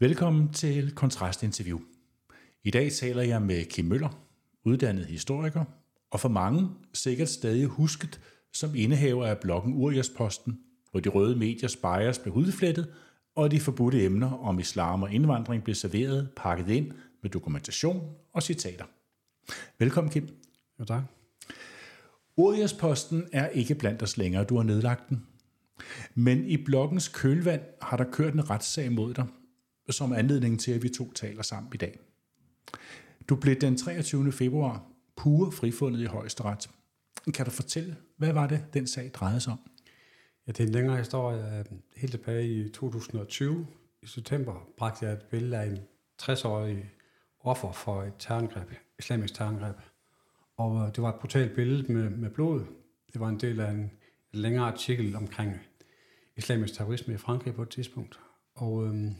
Velkommen til Kontrastinterview. I dag taler jeg med Kim Møller, uddannet historiker, og for mange sikkert stadig husket som indehaver af bloggen Uriasposten, hvor de røde mediers bias blev hudflettet, og de forbudte emner om islam og indvandring blev serveret, pakket ind med dokumentation og citater. Velkommen, Kim. Jo, tak. Uriasposten er ikke blandt os længere, du har nedlagt den. Men i bloggens kølvand har der kørt en retssag mod dig, som anledning til, at vi to taler sammen i dag. Du blev den 23. februar pure frifundet i højesteret. Kan du fortælle, hvad var det, den sag drejede sig om? Ja, det er en længere historie. Helt tilbage i 2020, i september, bragte jeg et billede af en 60-årig offer for et terrorangreb, islamisk terrorangreb. Og øh, det var et brutalt billede med, med blod. Det var en del af en, en længere artikel omkring islamisk terrorisme i Frankrig på et tidspunkt. Og øhm,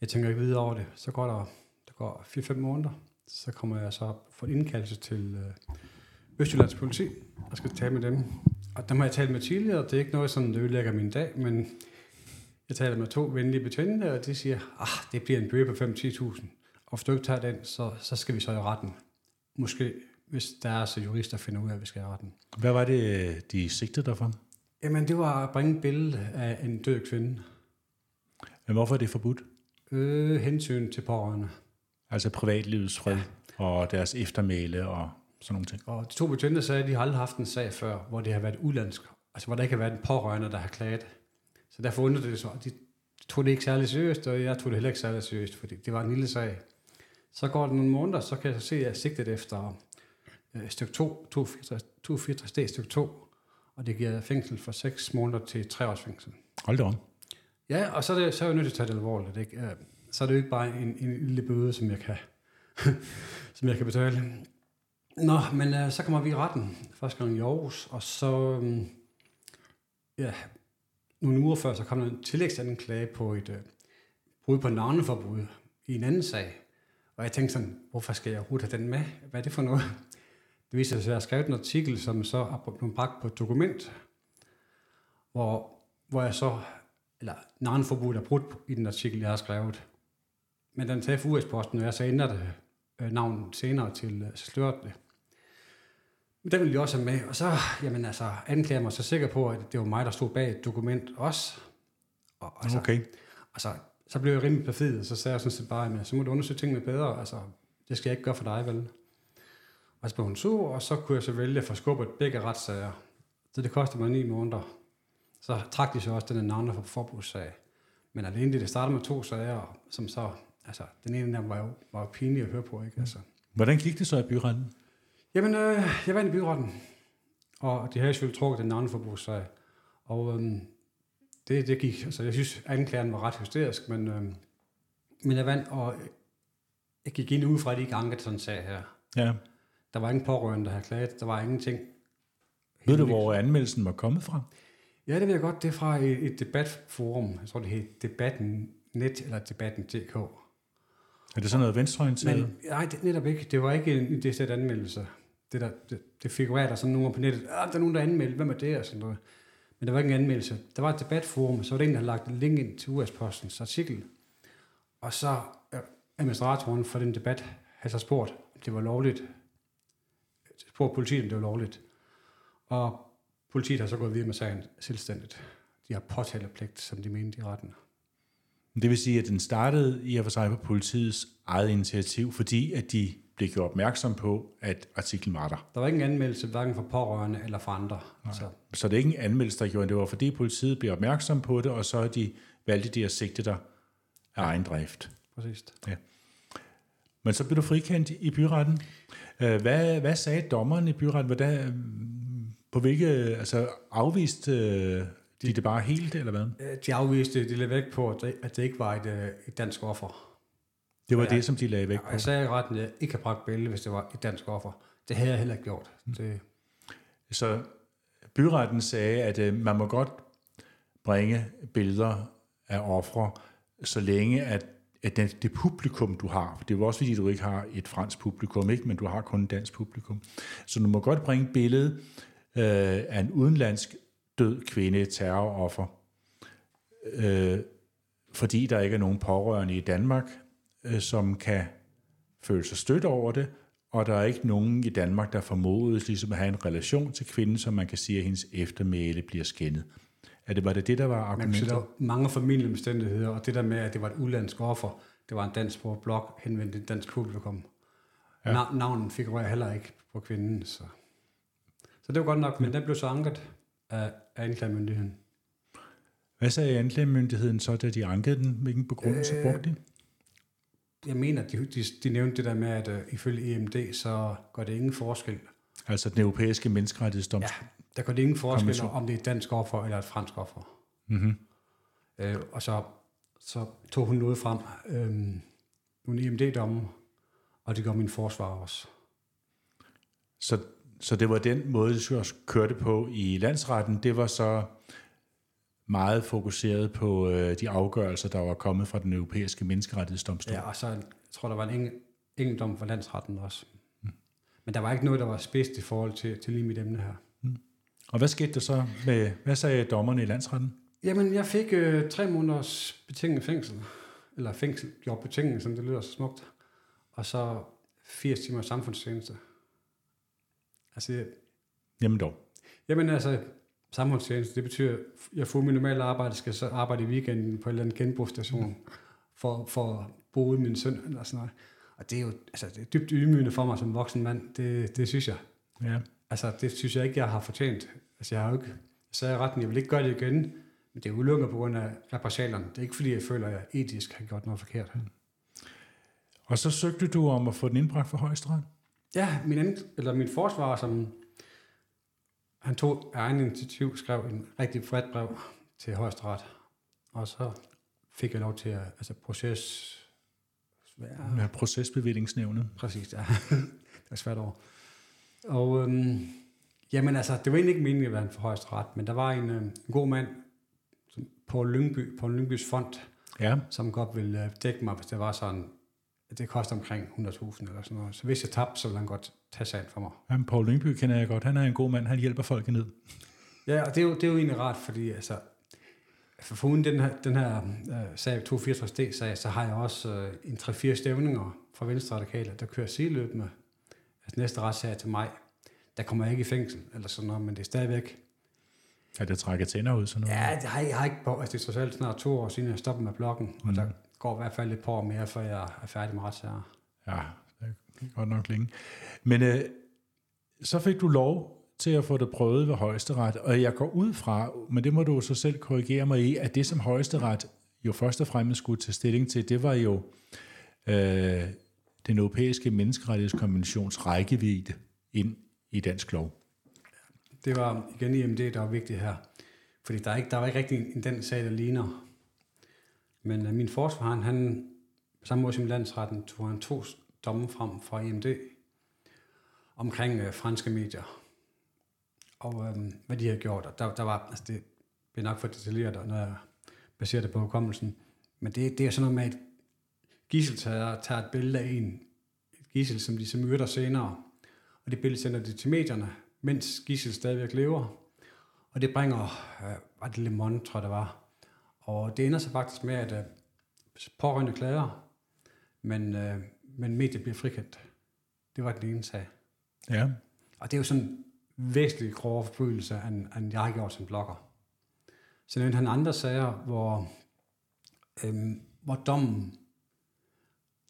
jeg tænker ikke videre over det. Så går der, der går 4-5 måneder, så kommer jeg så for en indkaldelse til øh, Østjyllands politi, og skal tale med dem. Og dem har jeg talt med tidligere, det er ikke noget, som ødelægger min dag, men jeg taler med to venlige betjente, og de siger, ah, det bliver en bøde på 5-10.000. Og hvis du ikke tager den, så, så skal vi så i retten. Måske, hvis der er så jurister, der finder ud af, at vi skal i retten. Hvad var det, de sigtede dig for? Jamen, det var at bringe et billede af en død kvinde. Men hvorfor er det forbudt? Øh, hensyn til pårørende. Altså privatlivets fred ja. og deres eftermæle og sådan nogle ting. Og de to betjente sagde, at de har aldrig haft en sag før, hvor det har været udlandsk. Altså, hvor der ikke har været en pårørende, der har klaget. Så derfor undrede det så. De tog det ikke særlig seriøst, og jeg tog det heller ikke særlig seriøst, fordi det var en lille sag. Så går det nogle måneder, så kan jeg se, at jeg er sigtet efter øh, stykke 2, 264 d stykke 2, og det giver fængsel fra 6 måneder til 3 års fængsel. Hold da om. Ja, og så er, det, så er jeg nødt til at tage det alvorligt. Ikke? Så er det jo ikke bare en, en lille bøde, som jeg kan, som jeg kan betale. Nå, men øh, så kommer vi i retten første gang i Aarhus, og så, Øh, ja, nogle uger før, så kom der en tillægsanklage på et øh, brud på navneforbud i en anden sag. Og jeg tænkte sådan, hvorfor skal jeg overhovedet have den med? Hvad er det for noget? Det viser sig, at jeg har skrevet en artikel, som så er blevet bragt på et dokument, hvor, hvor jeg så, eller navneforbuddet er brudt i den artikel, jeg har skrevet. Men den tager for US-posten, og jeg så ændrer det øh, navn senere til øh, sløret det. Men den ville jeg også have med, og så, jamen altså, anklager mig så sikker på, at det var mig, der stod bag et dokument også. Og, altså, Okay. altså, så blev jeg rimelig perfid, og så sagde jeg sådan set bare, at så må du undersøge tingene bedre, altså, det skal jeg ikke gøre for dig, vel? Og så blev hun sur, og så kunne jeg så vælge at få skubbet begge retssager. Så det kostede mig ni måneder. Så trak de så også den navne for forbudssag. Men alene det, det startede med to sager, som så, altså, den ene dem var jo, var pinlig at høre på, ikke? Altså, Hvordan gik det så i byretten? Jamen, øh, jeg vandt i byretten, og de havde selvfølgelig trukket den navneforbudssag. Og øhm, det, det gik, altså jeg synes, anklageren var ret hysterisk, men, øhm, men jeg vandt, og jeg gik ind ud fra, at de ikke ankede sådan en sag her. Ja. Der var ingen pårørende, der havde klaget, der var ingenting. Ved du, hvor anmeldelsen var kommet fra? Ja, det ved jeg godt, det er fra et, et debatforum, jeg tror det hed Debatten Net, eller Debatten.dk. Er det sådan noget venstreorienteret? Men nej, det, netop ikke. Det var ikke en det sæt anmeldelse. Det, der, det, det figurerer der sådan nogle på nettet. Ah, der er nogen, der anmelder. Hvem er det? Og sådan noget. Men der var ikke en anmeldelse. Der var et debatforum, så var det en, der havde lagt en link ind til US-postens artikel. Og så øh, administratoren for den debat havde så spurgt, om det var lovligt. Spurgt politiet, om det var lovligt. Og politiet har så gået videre med sagen selvstændigt. De har påtalepligt, som de mente i retten. Det vil sige, at den startede i og for sig på politiets eget initiativ, fordi at de blev gjort opmærksom på, at artiklen var der. Der var ingen anmeldelse, hverken for pårørende eller for andre. Så, Så det er ikke en anmeldelse, der gjorde det. Det var fordi politiet blev opmærksom på det, og så de valgte de at sigte dig af egen drift. præcis. Men så blev du frikendt i byretten. Øh, Hvad, hvad sagde dommeren i byretten? Hvordan, på hvilke, altså afviste øh, de det bare helt, eller hvad? Øh, De afviste, de lagde væk på, at det, at det ikke var et, øh, et dansk offer. Det var Ja. det, som de lagde væk Og på. jeg sagde i retten, at jeg ikke har bragt billede, hvis det var et dansk offer. Det havde jeg heller ikke gjort. Mm. Det, Så byretten sagde, at øh, man må godt bringe billeder af ofre, så længe at, at det, det publikum, du har, for det er jo også fordi, du ikke har et fransk publikum, ikke, men du har kun et dansk publikum, så du må godt bringe et billede øh, af en udenlandsk død kvinde, terroroffer, øh, fordi der ikke er nogen pårørende i Danmark, øh, som kan føle sig stødt over det, og der er ikke nogen i Danmark, der formodes ligesom at have en relation til kvinden, som man kan sige, at hendes eftermæle bliver skændet. Er det, var det det, der var argumentet? der var mange familieomstændigheder, og det der med, at det var et udlandsk offer, det var en dansk blog henvendt til et dansk publikum. Ja. Ja. Navnen figurerer heller ikke på kvinden, så... Så det var godt nok, men den blev så anket af, anklagemyndigheden. Hvad sagde anklagemyndigheden så, da de ankede den? Hvilken begrundelse øh, brugte de? Jeg mener, de, de, de nævnte det der med, at uh, ifølge EMD, så gør det ingen forskel. Altså den europæiske menneskerettighedsdomstol. Ja, der gør det ingen forskel, Konvention. om det er et dansk offer eller et fransk offer. Mm-hmm. Øh, og så, så tog hun noget frem, øh, nogle EMD-domme, og det gør min forsvar også. Så, så det var den måde, det kørte på i landsretten. Det var så meget fokuseret på øh, de afgørelser, der var kommet fra den europæiske menneskerettighedsdomstol. Ja, og så jeg tror der var en enkelt dom fra landsretten også. Men der var ikke noget, der var spidst i forhold til, til lige mit emne her. Og hvad skete der så med, hvad sagde dommerne i landsretten? Jamen, jeg fik øh, tre måneders betinget fængsel. Eller fængsel, jo betinget, som det lyder så smukt. Og så 80 timer samfundstjeneste. Altså, Jamen dog. jamen altså, samfundstjeneste, det betyder, at jeg får min normale arbejde, skal så arbejde i weekenden på en eller anden genbrugsstation, for, for at bo ude min søn, eller sådan noget. Og det er jo altså, det er dybt ydmygende for mig som voksen mand, det, det synes jeg. Ja. Altså, det synes jeg ikke, jeg har fortjent. Altså, jeg har jo ikke, jeg sagde i retten, jeg vil ikke gøre det igen, men det er ulykker på grund af repressalierne. Det er ikke, fordi jeg føler, at jeg etisk har gjort noget forkert. Og så søgte du om at få den indbragt for højesteret? Ja, min, anden, eller min forsvarer, som han tog af egen initiativ, skrev en rigtig bredt brev til højesteret. Og så fik jeg lov til at altså, proces... Ja, Med procesbevillingsnævnet. Præcis, ja. det er svært over. Og øhm, jamen altså, det var egentlig ikke meningen at være en for højeste ret, men der var en, øh, en god mand som, på Lyngby, på Lyngbys fond, Ja. som godt ville øh, dække mig, hvis det var sådan, det koster omkring 100.000 eller sådan noget. Så hvis jeg tabte, så ville han godt tage sagen for mig. Jamen, Paul Lyngby kender jeg godt. Han er en god mand. Han hjælper folk ned. Ja, og det er jo, det er jo egentlig rart, fordi altså, for foruden den her, den her øh, sag, 264D-sag, så har jeg også øh, en 3-4 stævninger fra Venstre Radikale, der kører sideløbende. Altså næste retssag til mig. Der kommer jeg ikke i fængsel, eller sådan noget, men det er stadigvæk... Ja, det trækker tænder ud, sådan noget. Ja, det har jeg, jeg har ikke på, altså det er trods alt snart to år siden, jeg stoppede med bloggen, og der går i hvert fald et par år mere, før jeg er færdig med retssager. Ja, det er godt nok længe. Men øh, så fik du lov til at få det prøvet ved højesteret, og jeg går ud fra, men det må du så selv korrigere mig i, at det som højesteret jo først og fremmest skulle tage stilling til, det var jo øh, den europæiske menneskerettighedskonventions rækkevidde ind i dansk lov. Det var igen IMD, der var vigtigt her. Fordi der, er ikke, der var ikke rigtig en, en den sag, der ligner. Men uh, min forsvar, han, på samme måde som landsretten, tog han to domme frem fra EMD omkring uh, franske medier. Og um, hvad de har gjort. Og der, der var, altså det bliver nok for detaljeret, når jeg baserer det på hukommelsen. Men det, det er sådan noget med, at gisseltager tager et billede af en, et gissel, som de så myrder senere. Og det billede sender de til medierne, mens Gissel stadigvæk lever. Og det bringer, øh, var det Le Monde, tror jeg det var. Og det ender så faktisk med, at øh, pårørende klager, men, øh, men mediet bliver frikendt. Det var den ene sag. Ja, Og det er jo sådan en væsentlig grovere forbrydelse, end, end jeg har gjort som blogger. Så nævnte han andre sager, hvor, øhm, hvor dommen,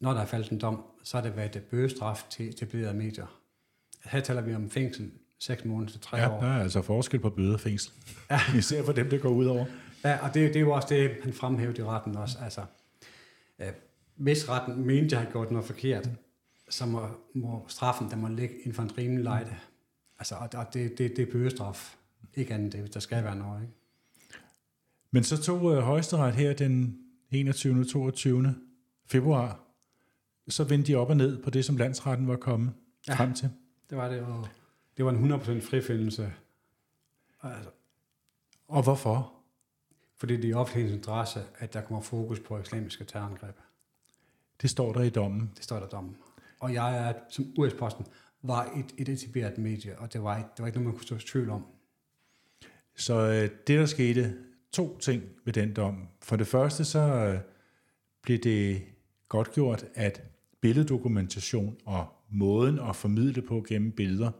når der er faldet en dom, så har det været et bøgestraf til etablerede medier. Her taler vi om fængsel 6 måneder til 3 ja år. der er altså forskel på bøde og fængsel. Ja. Især for dem, der går ud over. Ja, og det, det er jo også det, han fremhævede i retten også. Altså, øh, hvis retten mente, jeg har gjort noget forkert, så må, må straffen, der må ligge inden for en rimelig lejde. Altså, og, og det, det, det er bøgestraf. Ikke andet, det, der skal være noget, ikke? Men så tog øh, højesteret her den 21. 22. februar, så vendte de op og ned på det, som landsretten var kommet. Ja. frem til. Det var det, og det var en 100% frifindelse. Altså, Og hvorfor? Fordi det er i offentlighedens interesse, at der kommer fokus på islamiske terrorangreb. Det står der i dommen. Det står der i dommen. Og jeg er, som US-posten, var et, et etableret medie, og det var, ikke, det var ikke noget, man kunne stå i tvivl om. Så øh, det, der skete to ting ved den dom. For det første så øh, blev det godt gjort, at billeddokumentation og måden at formidle på gennem billeder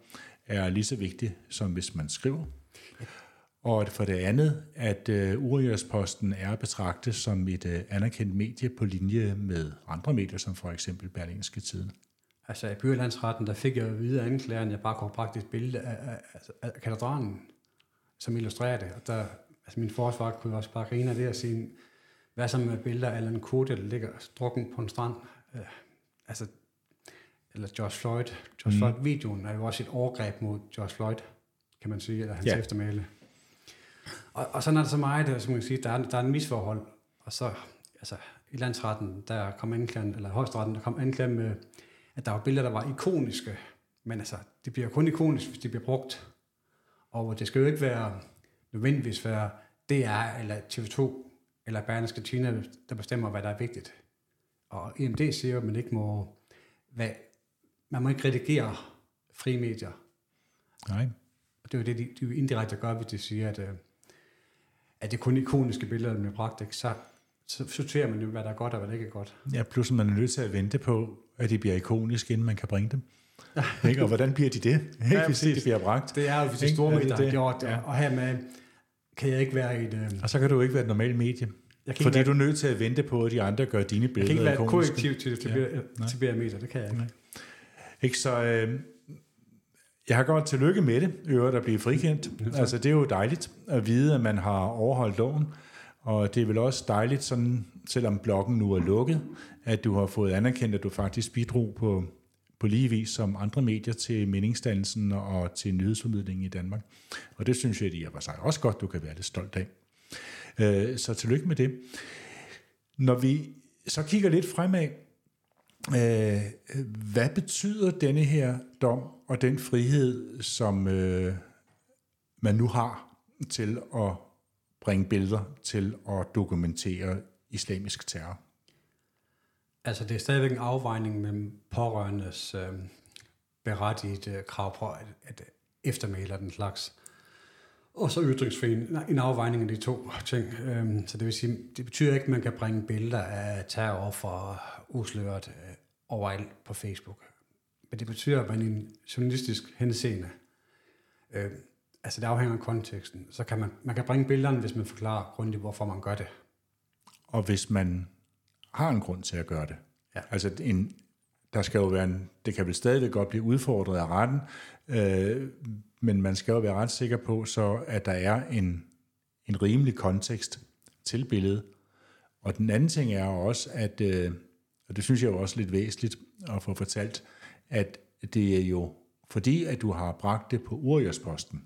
er lige så vigtigt, som hvis man skriver. Og for det andet, at uh, Uriasposten er betragtet som et uh, anerkendt medie på linje med andre medier, som for eksempel Berlingske Tiden. Altså i Bylandsretten, der fik jeg at vide af anklageren, jeg bare kunne bragt et billede af, af, af, af katedralen, som illustrerer det. Og der, altså min forsvar kunne også bare grine af det og sige, hvad så med billeder af Alan Kode, der ligger drukken på en strand? Uh, altså, eller Josh Floyd. Josh mm. Floyd-videoen er jo også et overgreb mod Josh Floyd, kan man sige, eller hans ja. eftermæle. Og, og sådan er det så meget, som man kan sige, der er, der er en misforhold. Og så, altså, i landsretten, der kom anklagen, eller højesteretten, der kom anklagen med, at der var billeder, der var ikoniske. Men altså, det bliver kun ikonisk, hvis de bliver brugt. Og det skal jo ikke være nødvendigvis være DR eller TV2 eller Berlingske Tina, der bestemmer, hvad der er vigtigt. Og IMD siger jo, at man ikke må, hvad, man må ikke redigere fri medier. Nej. Og det er jo det, de, de indirekte gør, hvis de siger, at, øh, at det kun ikoniske billeder, der bliver bragt, ikke? Så, så sorterer man jo, hvad der er godt og hvad der ikke er godt. Ja, plus man er nødt til at vente på, at de bliver ikoniske, inden man kan bringe dem. ikke? Og hvordan bliver de det, ikke? Ja, hvis de bliver bragt? Det er jo, hvis de store medier har gjort det. Ja. Og her med, kan jeg ikke være et... Øh... Og så kan du ikke være et normalt medie. Jeg kan fordi være... du er nødt til at vente på, at de andre gør dine billeder ikoniske. Jeg kan ikke være et korrektiv til, til, ja. til, til medier, det kan jeg ikke. Nej. Ikke så... Øh, jeg har godt tillykke med det, øvrigt at blive frikendt. Altså, det er jo dejligt at vide, at man har overholdt loven. Og det er vel også dejligt, sådan, selvom bloggen nu er lukket, at du har fået anerkendt, at du faktisk bidrog på, på lige vis som andre medier til meningsdannelsen og til nyhedsformidlingen i Danmark. Og det synes jeg, at I sig også godt, du kan være lidt stolt af. Øh, så tillykke med det. Når vi så kigger lidt fremad, Øh, hvad betyder denne her dom og den frihed, som øh, man nu har til at bringe billeder til at dokumentere islamisk terror? Altså det er stadigvæk en afvejning mellem pårørendes øh, berettigede krav på at, at eftermæle den slags. Og så ytringsfriheden, en afvejning af de to ting. Øhm, så det vil sige, det betyder ikke, at man kan bringe billeder af terroroffer usløret overalt på Facebook. Men det betyder, at man i en journalistisk henseende, øh, altså det afhænger af konteksten, så kan man, man kan bringe billederne, hvis man forklarer grundigt, hvorfor man gør det. Og hvis man har en grund til at gøre det. Ja. Altså en, der skal jo være en, det kan vel stadigvæk godt blive udfordret af retten, øh, men man skal jo være ret sikker på, så at der er en, en rimelig kontekst til billedet. Og den anden ting er også, at øh, og det synes jeg jo også lidt væsentligt at få fortalt, at det er jo fordi, at du har bragt det på urjersposten.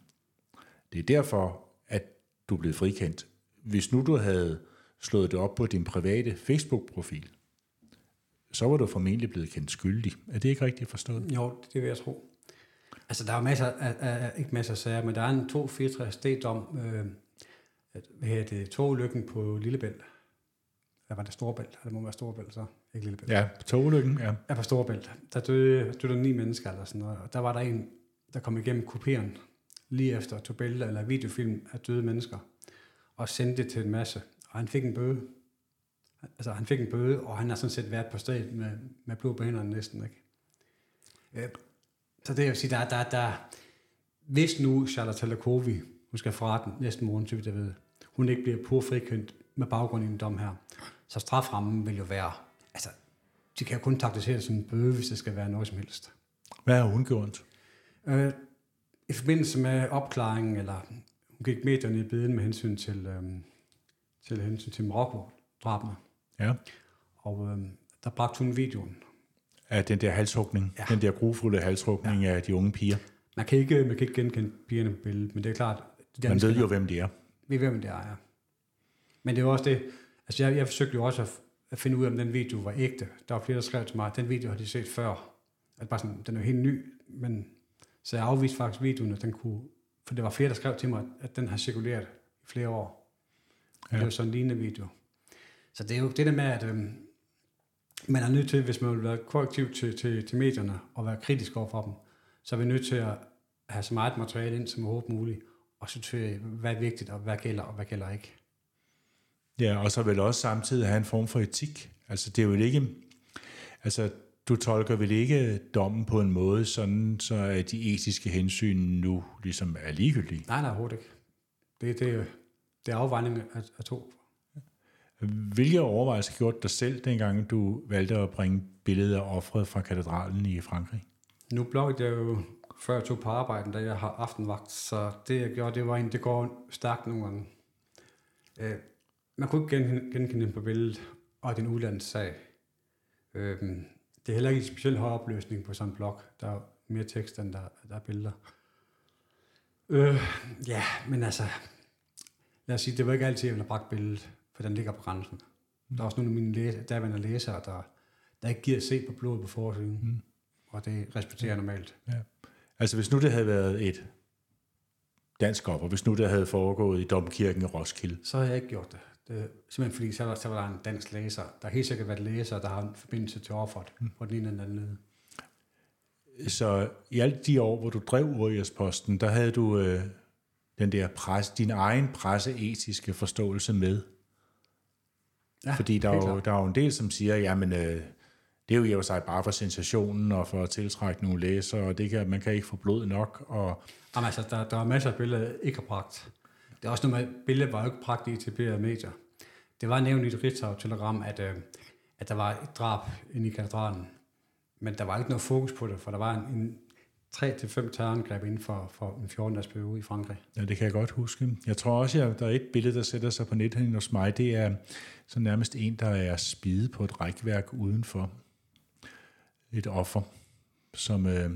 Det er derfor, at du er blevet frikendt. Hvis nu du havde slået det op på din private Facebook-profil, så var du formentlig blevet kendt skyldig. Er det ikke rigtigt forstået? Jo, det vil jeg tro. Altså, der er masser af, af ikke masser af sager, men der er en 264 D-dom, øh, hvad hedder det, togulykken på Lillebælt. Hvad var det, Storebælt? Det må være Storebælt, så. Ikke Lillebælt. Ja, togulykken, ja. Ja, på Storebælt. Der døde, døde der ni mennesker eller sådan noget. Og der var der en, der kom igennem kopieren lige efter tog billeder eller videofilm af døde mennesker og sendte det til en masse. Og han fik en bøde. Altså, han fik en bøde, og han har sådan set været på stedet med, med blod på hænderne næsten, ikke? Øh, så det vil sige, der, der, der, hvis nu Charlotte Talakovi, hun skal fra retten næsten morgen, så vidt jeg ved, hun ikke bliver pur frikendt med baggrund i en dom her, så straframmen vil jo være, altså, de kan jo kun taktisere det som en bøde, hvis det skal være noget som helst. Hvad hun gjort? Øh, I forbindelse med opklaringen, eller hun gik medierne i biden med hensyn til, øh, til hensyn til Marokko-drabene. Ja. Og øh, der bragte hun videoen. Af den der halshugning, ja. den der grufulde halshugning ja. af de unge piger. Man kan ikke, man kan ikke genkende pigerne på billedet, men det er klart... De man ved jo, hvem de er. Vi ved, hvem det er, ja. Men det er jo også det, altså jeg, jeg forsøgte jo også at, at finde ud af, om den video var ægte. Der var flere, der skrev til mig, at den video har de set før. At bare sådan, den er jo helt ny, men så jeg afviste faktisk videoen, at den kunne, for det var flere, der skrev til mig, at den har cirkuleret i flere år. Ja. Det var sådan en lignende video. Så det er jo det der med, at øhm, man er nødt til, hvis man vil være korrektiv til, til, til medierne og være kritisk over for dem, så er vi nødt til at have så meget materiale ind som overhovedet muligt, og sortere, hvad er vigtigt, og hvad gælder, og hvad gælder ikke. Ja, og så vel også samtidig have en form for etik. Altså, det er jo ikke... Altså, du tolker vel ikke dommen på en måde, sådan så at de etiske hensyn nu ligesom er ligegyldige? Nej, nej, overhovedet ikke. Det, det, det er afvejning af, af to. Hvilke overvejelser gjorde dig selv, dengang du valgte at bringe billedet af offret fra katedralen i Frankrig? Nu bloggede jeg jo, før jeg tog på arbejde, da jeg har aftenvagt, så det jeg gjorde, det var egentlig, det går stærkt nogle gange. Man kunne ikke genkende den på billedet, og det er en udlandssag. Øh, det er heller ikke en specielt høj opløsning på sådan en blog. Der er mere tekst, end der, der er billeder. Øh, ja, men altså, lad os sige, det var ikke altid, jeg ville have bragt billedet, for den ligger på grænsen. Mm. Der er også nogle af mine læse, derværende læsere, der, der ikke giver at se på blodet på forsiden. Mm. Og det respekterer normalt. Ja. Altså hvis nu det havde været et dansk op, og hvis nu det havde foregået i Domkirken i Roskilde? Så har jeg ikke gjort det. Det simpelthen fordi, så var, så var der en dansk læser. Der har helt sikkert været læser, der har en forbindelse til offeret mm. på den ene eller anden led. Så i alle de år, hvor du drev Urias-posten, der havde du øh, den der pres, din egen presseetiske forståelse med. Ja, Fordi der er, jo, der er jo en del, som siger, jamen, øh, det er jo i og sig bare for sensationen og for at tiltrække nogle læsere, og det kan, man kan ikke få blod nok. Og... Jamen altså, der, der er masser af billeder, ikke har bragt. Det er også noget med, billedet var jo ikke bragt i etablerede medier. Det var nævnt i et Ritzau-telegram, at, øh, at der var et drab inde i katedralen. Men der var ikke noget fokus på det, for der var en, en 3-5 terrorangreb inden for, for en 14 dages periode i Frankrig. Ja, det kan jeg godt huske. Jeg tror også, at der er et billede, der sætter sig på nettet hos mig. Det er så nærmest en, der er spide på et rækværk udenfor. Et offer, som... Øh,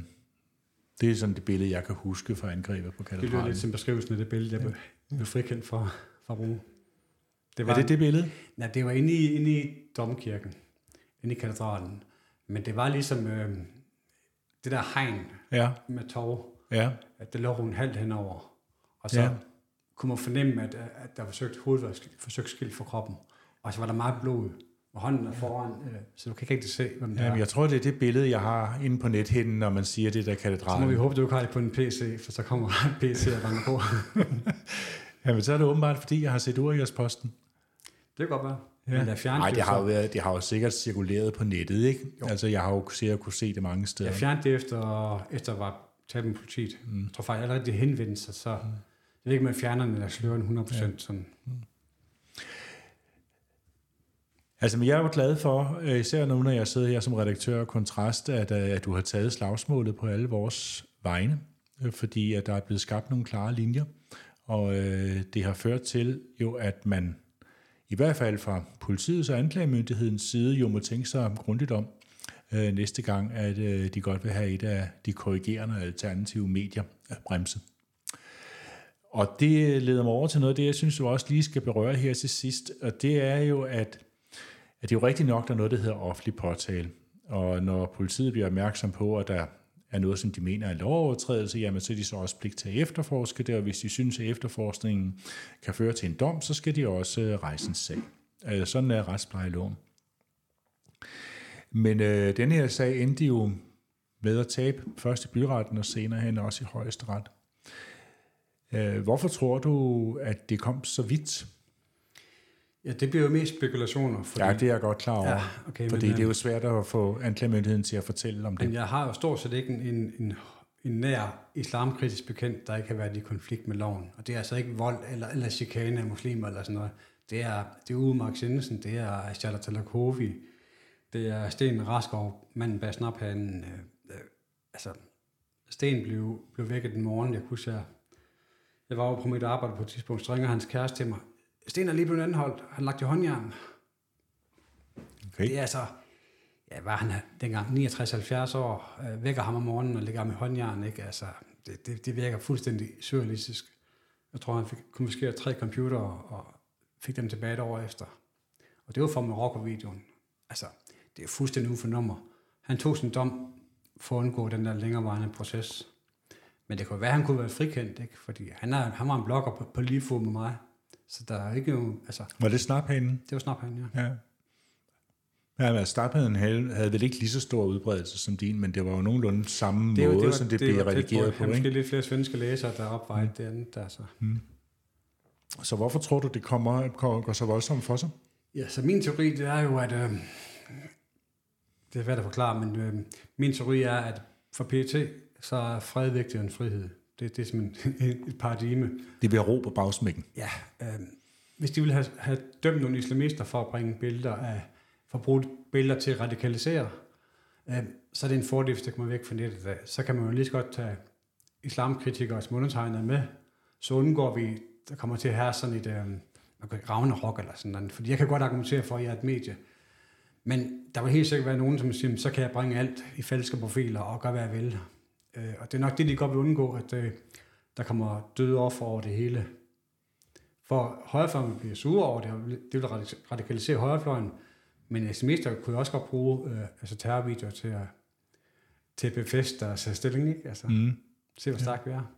det er sådan det billede, jeg kan huske fra angrebet på katedralen. Det er lidt som beskrivelsen af det billede, jeg ja. Blev frikendt for, for bruge. Det var, er det det billede? Nej, det var inde i, inde i domkirken, inde i katedralen. Men det var ligesom øh, det der hegn ja. med tov, ja. at det lå hun halvt henover. Og så ja. kunne man fornemme, at, at der var forsøgt hovedet forsøgt skilt for kroppen. Og så var der meget blod, og hånden er foran, øh, så du kan ikke rigtig se, hvem det Jamen, er. Jeg tror, det er det billede, jeg har inde på nethinden, når man siger det der katedralen. Så må vi håbe, du ikke har det på en PC, for så kommer en PC og banker på. Jamen, så er det åbenbart, fordi jeg har set Urias-posten. Det kan godt være. Ja. Men der Nej, det har, jo været, det har jo sikkert cirkuleret på nettet, ikke? Jo. Altså, jeg har jo sikkert kunne se det mange steder. Jeg fjernede det efter, efter at var talt med politiet. Mm. Jeg tror faktisk allerede, det henvendte sig, så mm. jeg ved ikke, om man fjerner den eller slører den 100% ja. sådan. Mm. Altså, men jeg er jo glad for, øh, især nu, når jeg sidder her som redaktør og kontrast, at, øh, at du har taget slagsmålet på alle vores vegne, øh, fordi at der er blevet skabt nogle klare linjer, og øh, det har ført til jo, at man i hvert fald fra politiets og anklagemyndighedens side jo må tænke sig grundigt om øh, næste gang, at øh, de godt vil have et af de korrigerende alternative medier at bremse. Og det leder mig over til noget af det, jeg synes, du også lige skal berøre her til sidst, og det er jo, at, at det er jo rigtigt nok, der er noget, der hedder offentlig påtale. Og når politiet bliver opmærksom på, at der er noget, som de mener er lovovertrædelse, jamen så er de så også pligt til at efterforske det, og hvis de synes, at efterforskningen kan føre til en dom, så skal de også øh, rejse en sag. Øh, sådan er retsplejeloven. Men øh, den her sag endte jo med at tabe først i byretten og senere hen også i højesteret. Øh, hvorfor tror du, at det kom så vidt? Ja, det bliver jo mest spekulationer. Fordi... Ja, det er jeg godt klar over. Ja, okay, fordi men, det er jo svært at få anklagemyndigheden til at fortælle om det. Men jeg har jo stort set ikke en, en, en nær islamkritisk bekendt, der ikke har været i konflikt med loven. Og det er altså ikke vold eller, eller chikane af muslimer eller sådan noget. Det er, det er Uwe Mark Jensen, det er Shala Talakovi, det er Sten Raskov, manden bag snaphanen. Øh, øh, altså, Sten blev, blev vækket den morgen, jeg kunne jeg, jeg var jo på mit arbejde på et tidspunkt, så ringer hans kæreste til mig, Sten er lige blevet anholdt. Han lagt i håndjern. Okay. Det er altså, ja, var han dengang 69-70 år, øh, vækker ham om morgenen og lægger ham i håndjern, ikke? Altså, det, det, det virker fuldstændig surrealistisk. Jeg tror, han fik konfiskeret tre computere og fik dem tilbage et år efter. Og det var fra Marokko-videoen. Altså, det er fuldstændig uden for nummer. Han tog sin dom for at undgå den der længerevarende proces. Men det kunne være, at han kunne være frikendt, ikke? fordi han, er, han var en blogger på, på lige fod med mig. Så der er ikke jo... Altså, var det snaphanen? Det var snaphanen, ja. ja. Ja, men snaphanen havde, havde vel ikke lige så stor udbredelse som din, men det var jo nogenlunde samme det var, måde, det var, som det, det blev redigeret på. Det var lidt flere svenske læsere, der opvejede mm. det andet. Altså. Mm. Så hvorfor tror du, det kommer, går så voldsomt for sig? Ja, så min teori, det er jo, at... Øh, det er svært at forklare, men øh, min teori er, at for PT, så er fred vigtigere end frihed. Det, det er simpelthen et paradigme. Det bliver ro på bagsmækken. Ja, øh, hvis de ville have, have dømt nogle islamister for at bringe billeder af, for at bruge billeder til at radikalisere, øh, så er det en fordel, hvis det kommer væk fra nettet. Af. Så kan man jo lige så godt tage islamkritikere som undertegnet med, så undgår vi, der kommer til at have sådan et øh, Ragnarok eller sådan noget. Fordi jeg kan godt argumentere for, at jeg er et medie. Men der vil helt sikkert være nogen, som siger, så kan jeg bringe alt i falske profiler og gøre, hvad jeg vil. Øh, og det er nok det, de godt vil undgå, at øh, der kommer døde offer over det hele. For højrefløjen bliver sure over det, det vil radikalisere højrefløjen, men SMS'er kunne jo også godt bruge øh, altså terrorvideoer til at, til at befeste deres stilling, ikke? Altså, mm. se hvor stærkt ja. vi er.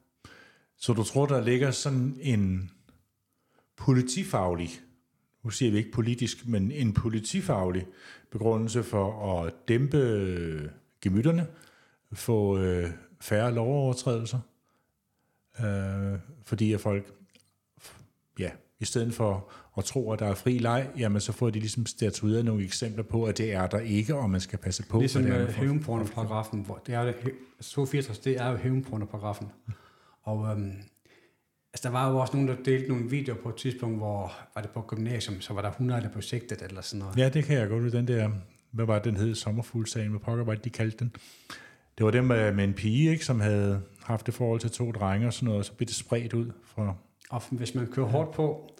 Så du tror, der ligger sådan en politifaglig, nu siger vi ikke politisk, men en politifaglig begrundelse for at dæmpe gemytterne, få øh, færre lovovertrædelser, øh, fordi at folk, ja, i stedet for at tro, at der er fri leg, jamen så får de ligesom statueret nogle eksempler på, at det er der ikke, og man skal passe på. Ligesom med hævnpornoparagrafen, hvor det er jo, 264, det er jo hævnpornoparagrafen. Og øhm, altså, der var jo også nogen, der delte nogle videoer på et tidspunkt, hvor var det på gymnasium, så var der 100, der blev sigtet eller sådan noget. Ja, det kan jeg godt den der, hvad var den hed, sommerfuglsagen, hvad pokker var det, de kaldte den? Det var dem med, med en pige, ikke, som havde haft det forhold til to drenge og sådan noget, og så blev det spredt ud fra... Og hvis man kører hårdt på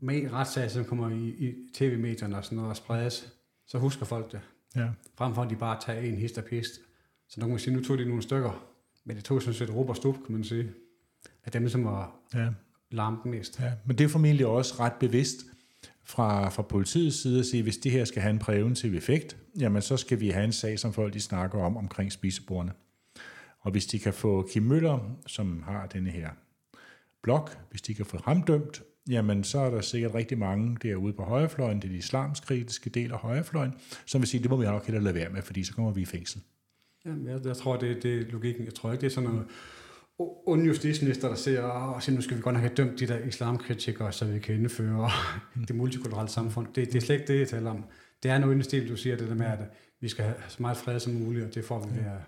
med retssager, som kommer i, i tv-medierne og sådan noget og spredes, så husker folk det. Ja. Frem for at de bare tager en hist og pist. Så nogen kan sige, nu tog de nogle stykker, men det tog sådan set råb og stup, kan man sige. Af dem, som var ja. lampen mest. Ja, men det er formentlig også ret bevidst fra, fra politiets side at sige, hvis det her skal have en præventiv effekt, jamen så skal vi have en sag, som folk de snakker om omkring spisebordene. Og hvis de kan få Kim Møller, som har denne her blog, hvis de kan få ham dømt, jamen så er der sikkert rigtig mange derude på højrefløjen, det er de islamskritiske del af højrefløjen, som vil sige, det må vi nok hellere lade være med, fordi så kommer vi i fængsel. Jamen, jeg, jeg tror, det, det er logikken. Jeg tror ikke, det er sådan noget ond justitsminister, der siger, og siger, nu skal vi godt nok have dømt de der islamkritikere, så vi kan indføre det multikulturelle samfund. Det, det er slet ikke det, jeg taler om. Det er noget stil, du siger, det der med, at vi skal have så meget fred som muligt, og det får vi ved ja.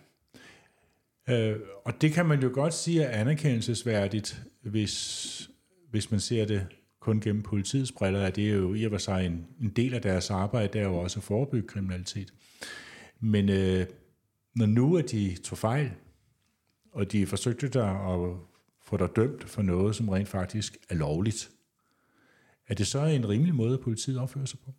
Øh, og det kan man jo godt sige er anerkendelsesværdigt, hvis, hvis man ser det kun gennem politiets briller, at det er jo i og for sig en, en del af deres arbejde, der er jo også at forebygge kriminalitet. Men øh, når nu at de tog fejl, og de forsøgte der at få dig dømt for noget, som rent faktisk er lovligt, er det så en rimelig måde, at politiet opfører sig på?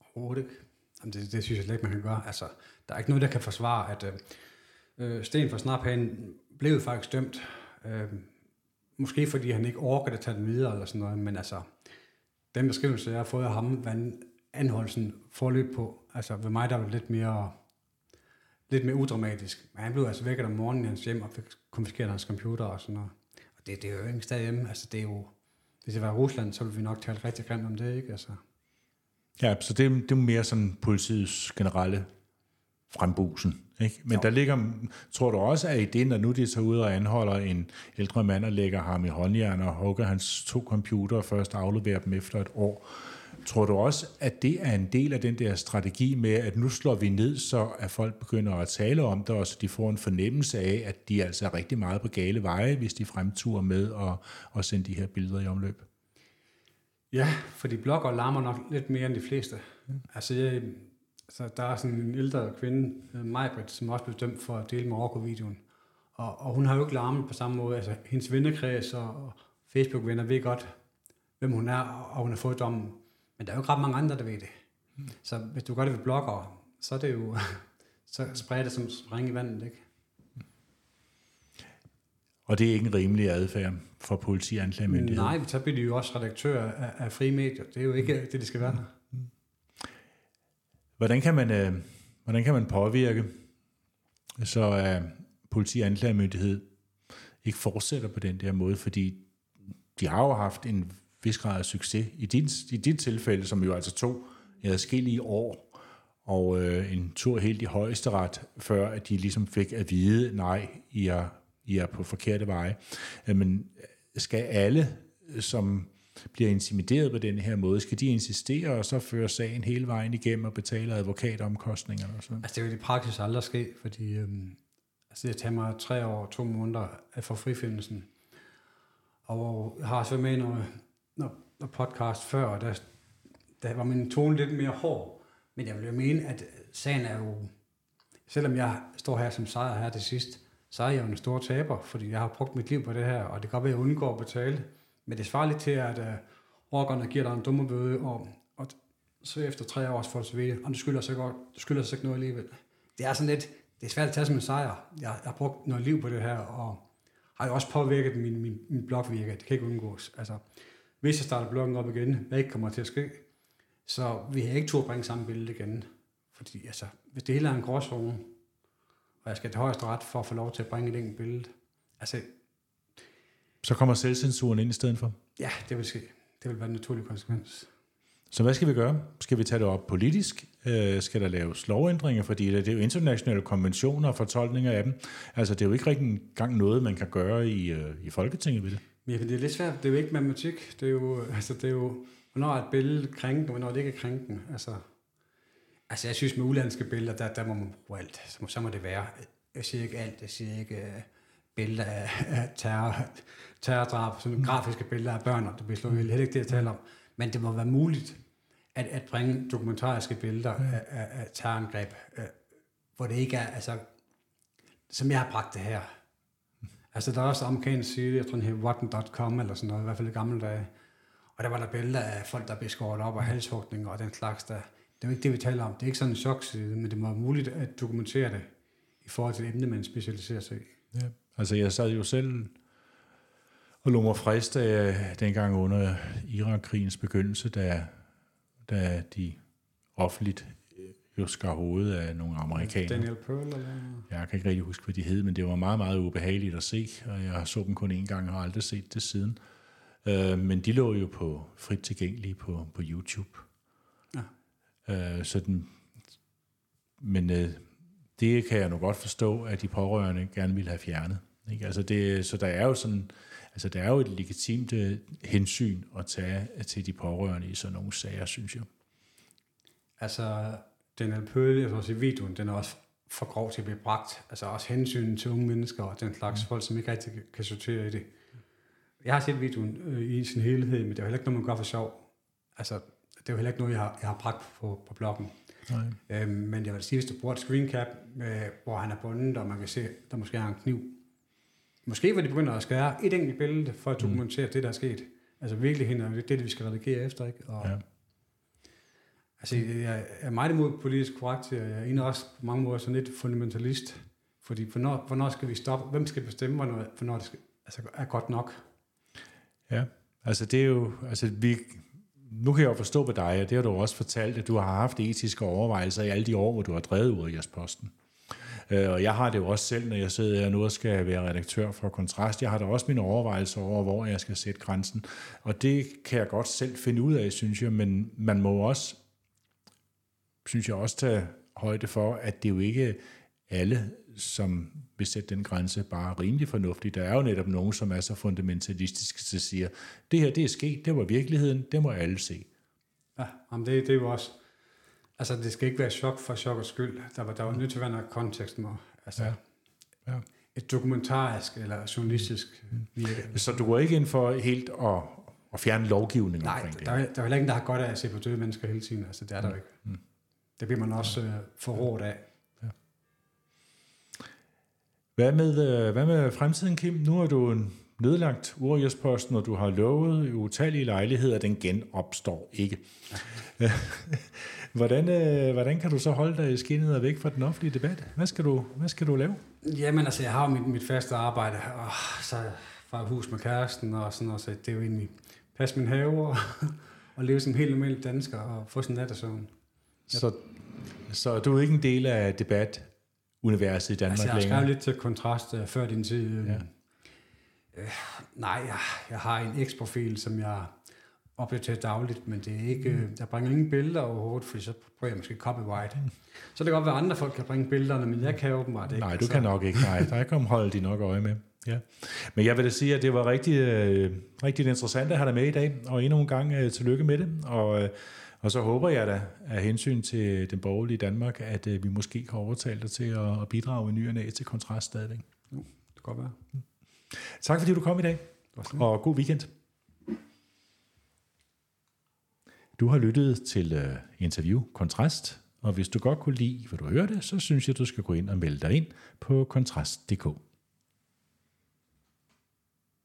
Overhovedet ikke. Jamen det, det synes jeg slet ikke, man kan gøre. Altså, der er ikke noget, der kan forsvare, at øh, øh Sten for Snap, han blev faktisk dømt. Øh, måske fordi han ikke orker at tage den videre eller sådan noget, men altså, den beskrivelse, jeg har fået af ham, hvad anholdelsen forløb på, altså ved mig, der var lidt mere lidt mere udramatisk. Men han blev altså vækket om morgenen i hans hjem og fik konfiskeret hans computer og sådan noget. Og det, det er jo ikke sted hjemme. Altså, det er jo, hvis det var Rusland, så ville vi nok tale rigtig grimt om det, ikke? Altså. Ja, så det, det er mere sådan politiets generelle frembusen. Ikke? Men jo. der ligger, tror du også, at i det, når nu de tager ud og anholder en ældre mand og lægger ham i håndjern og hugger hans to computer og først afleverer dem efter et år, Tror du også, at det er en del af den der strategi med, at nu slår vi ned, så at folk begynder at tale om det, og så de får en fornemmelse af, at de altså er rigtig meget på gale veje, hvis de fremturer med at, at sende de her billeder i omløb? Ja, for de blogger larmer nok lidt mere end de fleste. Mm. Altså, jeg, så der er sådan en ældre kvinde, Majbrit, som også blev dømt for at dele Marokko-videoen. Og, og hun har jo ikke larmet på samme måde. Altså, hendes vennekreds og Facebook-venner ved godt, hvem hun er, og hun har fået dommen. Men der er jo ikke ret mange andre, der ved det. Mm. Så hvis du gør det ved blogger, så er det jo, så spreder det som spring i vandet, ikke? Og det er ikke en rimelig adfærd for politi og anklagemyndighed? Nej, så bliver de jo også redaktør af, af frie medier. Det er jo ikke det, det skal være. Mm. Hvordan kan man, øh, hvordan kan man påvirke, så at politi og anklagemyndighed ikke fortsætter på den der måde? Fordi de har jo haft en vis grad af succes. I dit, i dit tilfælde, som jo altså tog i adskillige år, og øh, en tur helt i højesteret, før at de ligesom fik at vide, nej, I er, I er på forkerte veje. Øh, men øh, skal alle, som bliver intimideret på den her måde, skal de insistere og så føre sagen hele vejen igennem og betale advokatomkostningerne og sådan? Altså det vil i praksis aldrig ske, fordi øhm, altså det tager mig tre år og to måneder at få frifindelsen. Og jeg har så med når når, når podcast før, og der, der var min tone lidt mere hård. Men jeg vil jo mene, at sagen er jo, selvom jeg står her som sejr her til sidst, så er jeg jo en stor taber, fordi jeg har brugt mit liv på det her, og det kan godt være, at jeg undgår at betale. Men det svarer lidt til, at uh, rockerne giver dig en dumme bøde, og, og så efter tre års for at og du skylder så godt, du skylder så ikke noget alligevel. Det er sådan lidt, det er svært at tage som en sejr. Jeg, jeg har brugt noget liv på det her, og har jo også påvirket min, min, min blogvirke. Det kan ikke undgås. Altså, hvis jeg starter bloggen op igen, hvad ikke kommer til at ske, så vi har ikke to at bringe samme billede igen. Fordi altså, hvis det hele er en gråzone, og jeg skal til højeste ret for at få lov til at bringe et enkelt billede, altså... Så kommer selvcensuren ind i stedet for? Ja, det vil ske. Det vil være en naturlig konsekvens. Så hvad skal vi gøre? Skal vi tage det op politisk? Øh, skal der laves lovændringer? Fordi det er jo internationale konventioner og fortolkninger af dem. Altså, det er jo ikke rigtig engang noget, man kan gøre i, øh, i Folketinget ved det. Ja, det er lidt svært. Det er jo ikke matematik. Det er jo, altså, det er jo hvornår er et billede krænkende, hvornår det ikke er krænkende. Altså, altså jeg synes med udlandske billeder, der, der må man bruge alt. Så må, så må det være. Jeg siger ikke alt. Jeg siger ikke uh, billeder af, af terror, terrordrab, sådan mm. grafiske billeder af børn, og det bliver slået heller ikke det, jeg taler om. Men det må være muligt at, at bringe dokumentariske billeder ja. af, af, af terrorangreb, uh, hvor det ikke er, altså, som jeg har bragt det her. Altså, der er også amerikansk side, jeg tror, den hedder rotten.com, eller sådan noget, i hvert fald i gamle dage, og der var der billeder af folk, der blev skåret op og halshugninger og den slags der. Det er jo ikke det, vi taler om. Det er ikke sådan en chokside, men det må være muligt at dokumentere det i forhold til det emne, man specialiserer sig i. Ja. Altså jeg sad jo selv og lå mig frist af, dengang under Irak-krigens begyndelse, da, da de offentligt jo skar hovedet af nogle amerikanere. Daniel Pearl eller? Jeg kan ikke rigtig huske, hvad de hed, men det var meget, meget ubehageligt at se, og jeg så dem kun én gang og har aldrig set det siden. Øh, men de lå jo på frit tilgængelige på, på YouTube. Ja. Øh, så den, men øh, det kan jeg nu godt forstå, at de pårørende gerne vil have fjernet. Ikke? Altså det, så der er jo sådan, altså der er jo et legitimt øh, hensyn at tage til de pårørende i sådan nogle sager, synes jeg. Altså, den er pøl, jeg tror, i videoen, den er også for grov til at blive bragt. Altså også hensyn til unge mennesker og den slags mm. folk, som ikke rigtig kan sortere i det. Jeg har set videoen øh, i sin helhed, men det er jo heller ikke noget, man gør for sjov. Altså, det er jo heller ikke noget, jeg har, jeg har bragt på, på bloggen. Nej. Øhm, men jeg vil sige, hvis du bruger et screen cap, øh, hvor han er bundet, og man kan se, der måske er en kniv. Måske vil de begynde at skære et enkelt billede, for at dokumentere mm. det, der er sket. Altså virkelig er det, det, vi skal redigere efter. Ikke? Og, ja. Altså, jeg er meget imod politisk korrekt, og jeg er egentlig også på mange måder sådan lidt fundamentalist. Fordi hvornår, hvornår skal vi stoppe? Hvem skal bestemme, hvornår, hvornår det skal, altså, er godt nok? Ja, altså det er jo, altså vi, nu kan jeg jo forstå på dig, og det har du også fortalt, at du har haft etiske overvejelser i alle de år, hvor du har drevet ud af jeres posten. Øh, og jeg har det jo også selv, når jeg sidder her nu og skal være redaktør for Kontrast. Jeg har da også mine overvejelser over, hvor jeg skal sætte grænsen. Og det kan jeg godt selv finde ud af, synes jeg, men man må også, synes jeg også tage højde for, at det jo ikke alle som vil sætte den grænse bare rimelig fornuftigt. Der er jo netop nogen, som er så fundamentalistiske, at siger, det her det er sket, det var virkeligheden, det må alle se. Ja, jamen det, det er jo også, altså det skal ikke være chok for chok og skyld. Der var, der var nødt til at være noget kontekst med, altså, ja. Ja. et dokumentarisk eller journalistisk virke. Så du går ikke ind for helt at, at fjerne lovgivningen Nej, omkring det? Nej, der, der er heller ingen, der har godt af at se på døde mennesker hele tiden. Altså, det er der mm. ikke. Mm. Det bliver man også uh, forrådt af. Hvad med, øh, hvad med fremtiden, Kim? Nu har du nedlagt Uriasposten, og du har lovet i utallige lejligheder, at den genopstår ikke. hvordan, øh, hvordan kan du så holde dig i skinnet og væk fra den offentlige debat? Hvad skal du, hvad skal du lave? Jamen altså, jeg har mit, mit faste arbejde, og så fra hus med kæresten og sådan noget, så det er jo egentlig passe min have og, og leve som en helt almindelig dansker og få sådan en nattesøvn. Så, så du er ikke en del af debat universet i Danmark altså, jeg længere? Jeg lidt til kontrast uh, før din tid. Ja. Uh, nej, jeg, jeg har en X-profil, som jeg opdaterer dagligt, men det er ikke, mm. jeg bringer ingen billeder overhovedet, for så prøver jeg måske copyright. Mm. Så det kan godt være, at andre folk kan bringe billederne, men jeg kan åbenbart ikke. Nej, du så. kan nok ikke. Nej, der kan holde de nok øje med. Ja, men jeg vil da sige, at det var rigtig, øh, rigtig interessant at have dig med i dag, og endnu en gang øh, tillykke med det, og, øh, og så håber jeg da, af hensyn til den borgerlige Danmark, at øh, vi måske kan overtale dig til at, at bidrage i ny og næ til kontrast stadigvæk. Jo, det kan godt være. Tak fordi du kom i dag, og god weekend. Du har lyttet til uh, interview Kontrast, og hvis du godt kunne lide, hvad du hørte, så synes jeg, du skal gå ind og melde dig ind på kontrast.dk.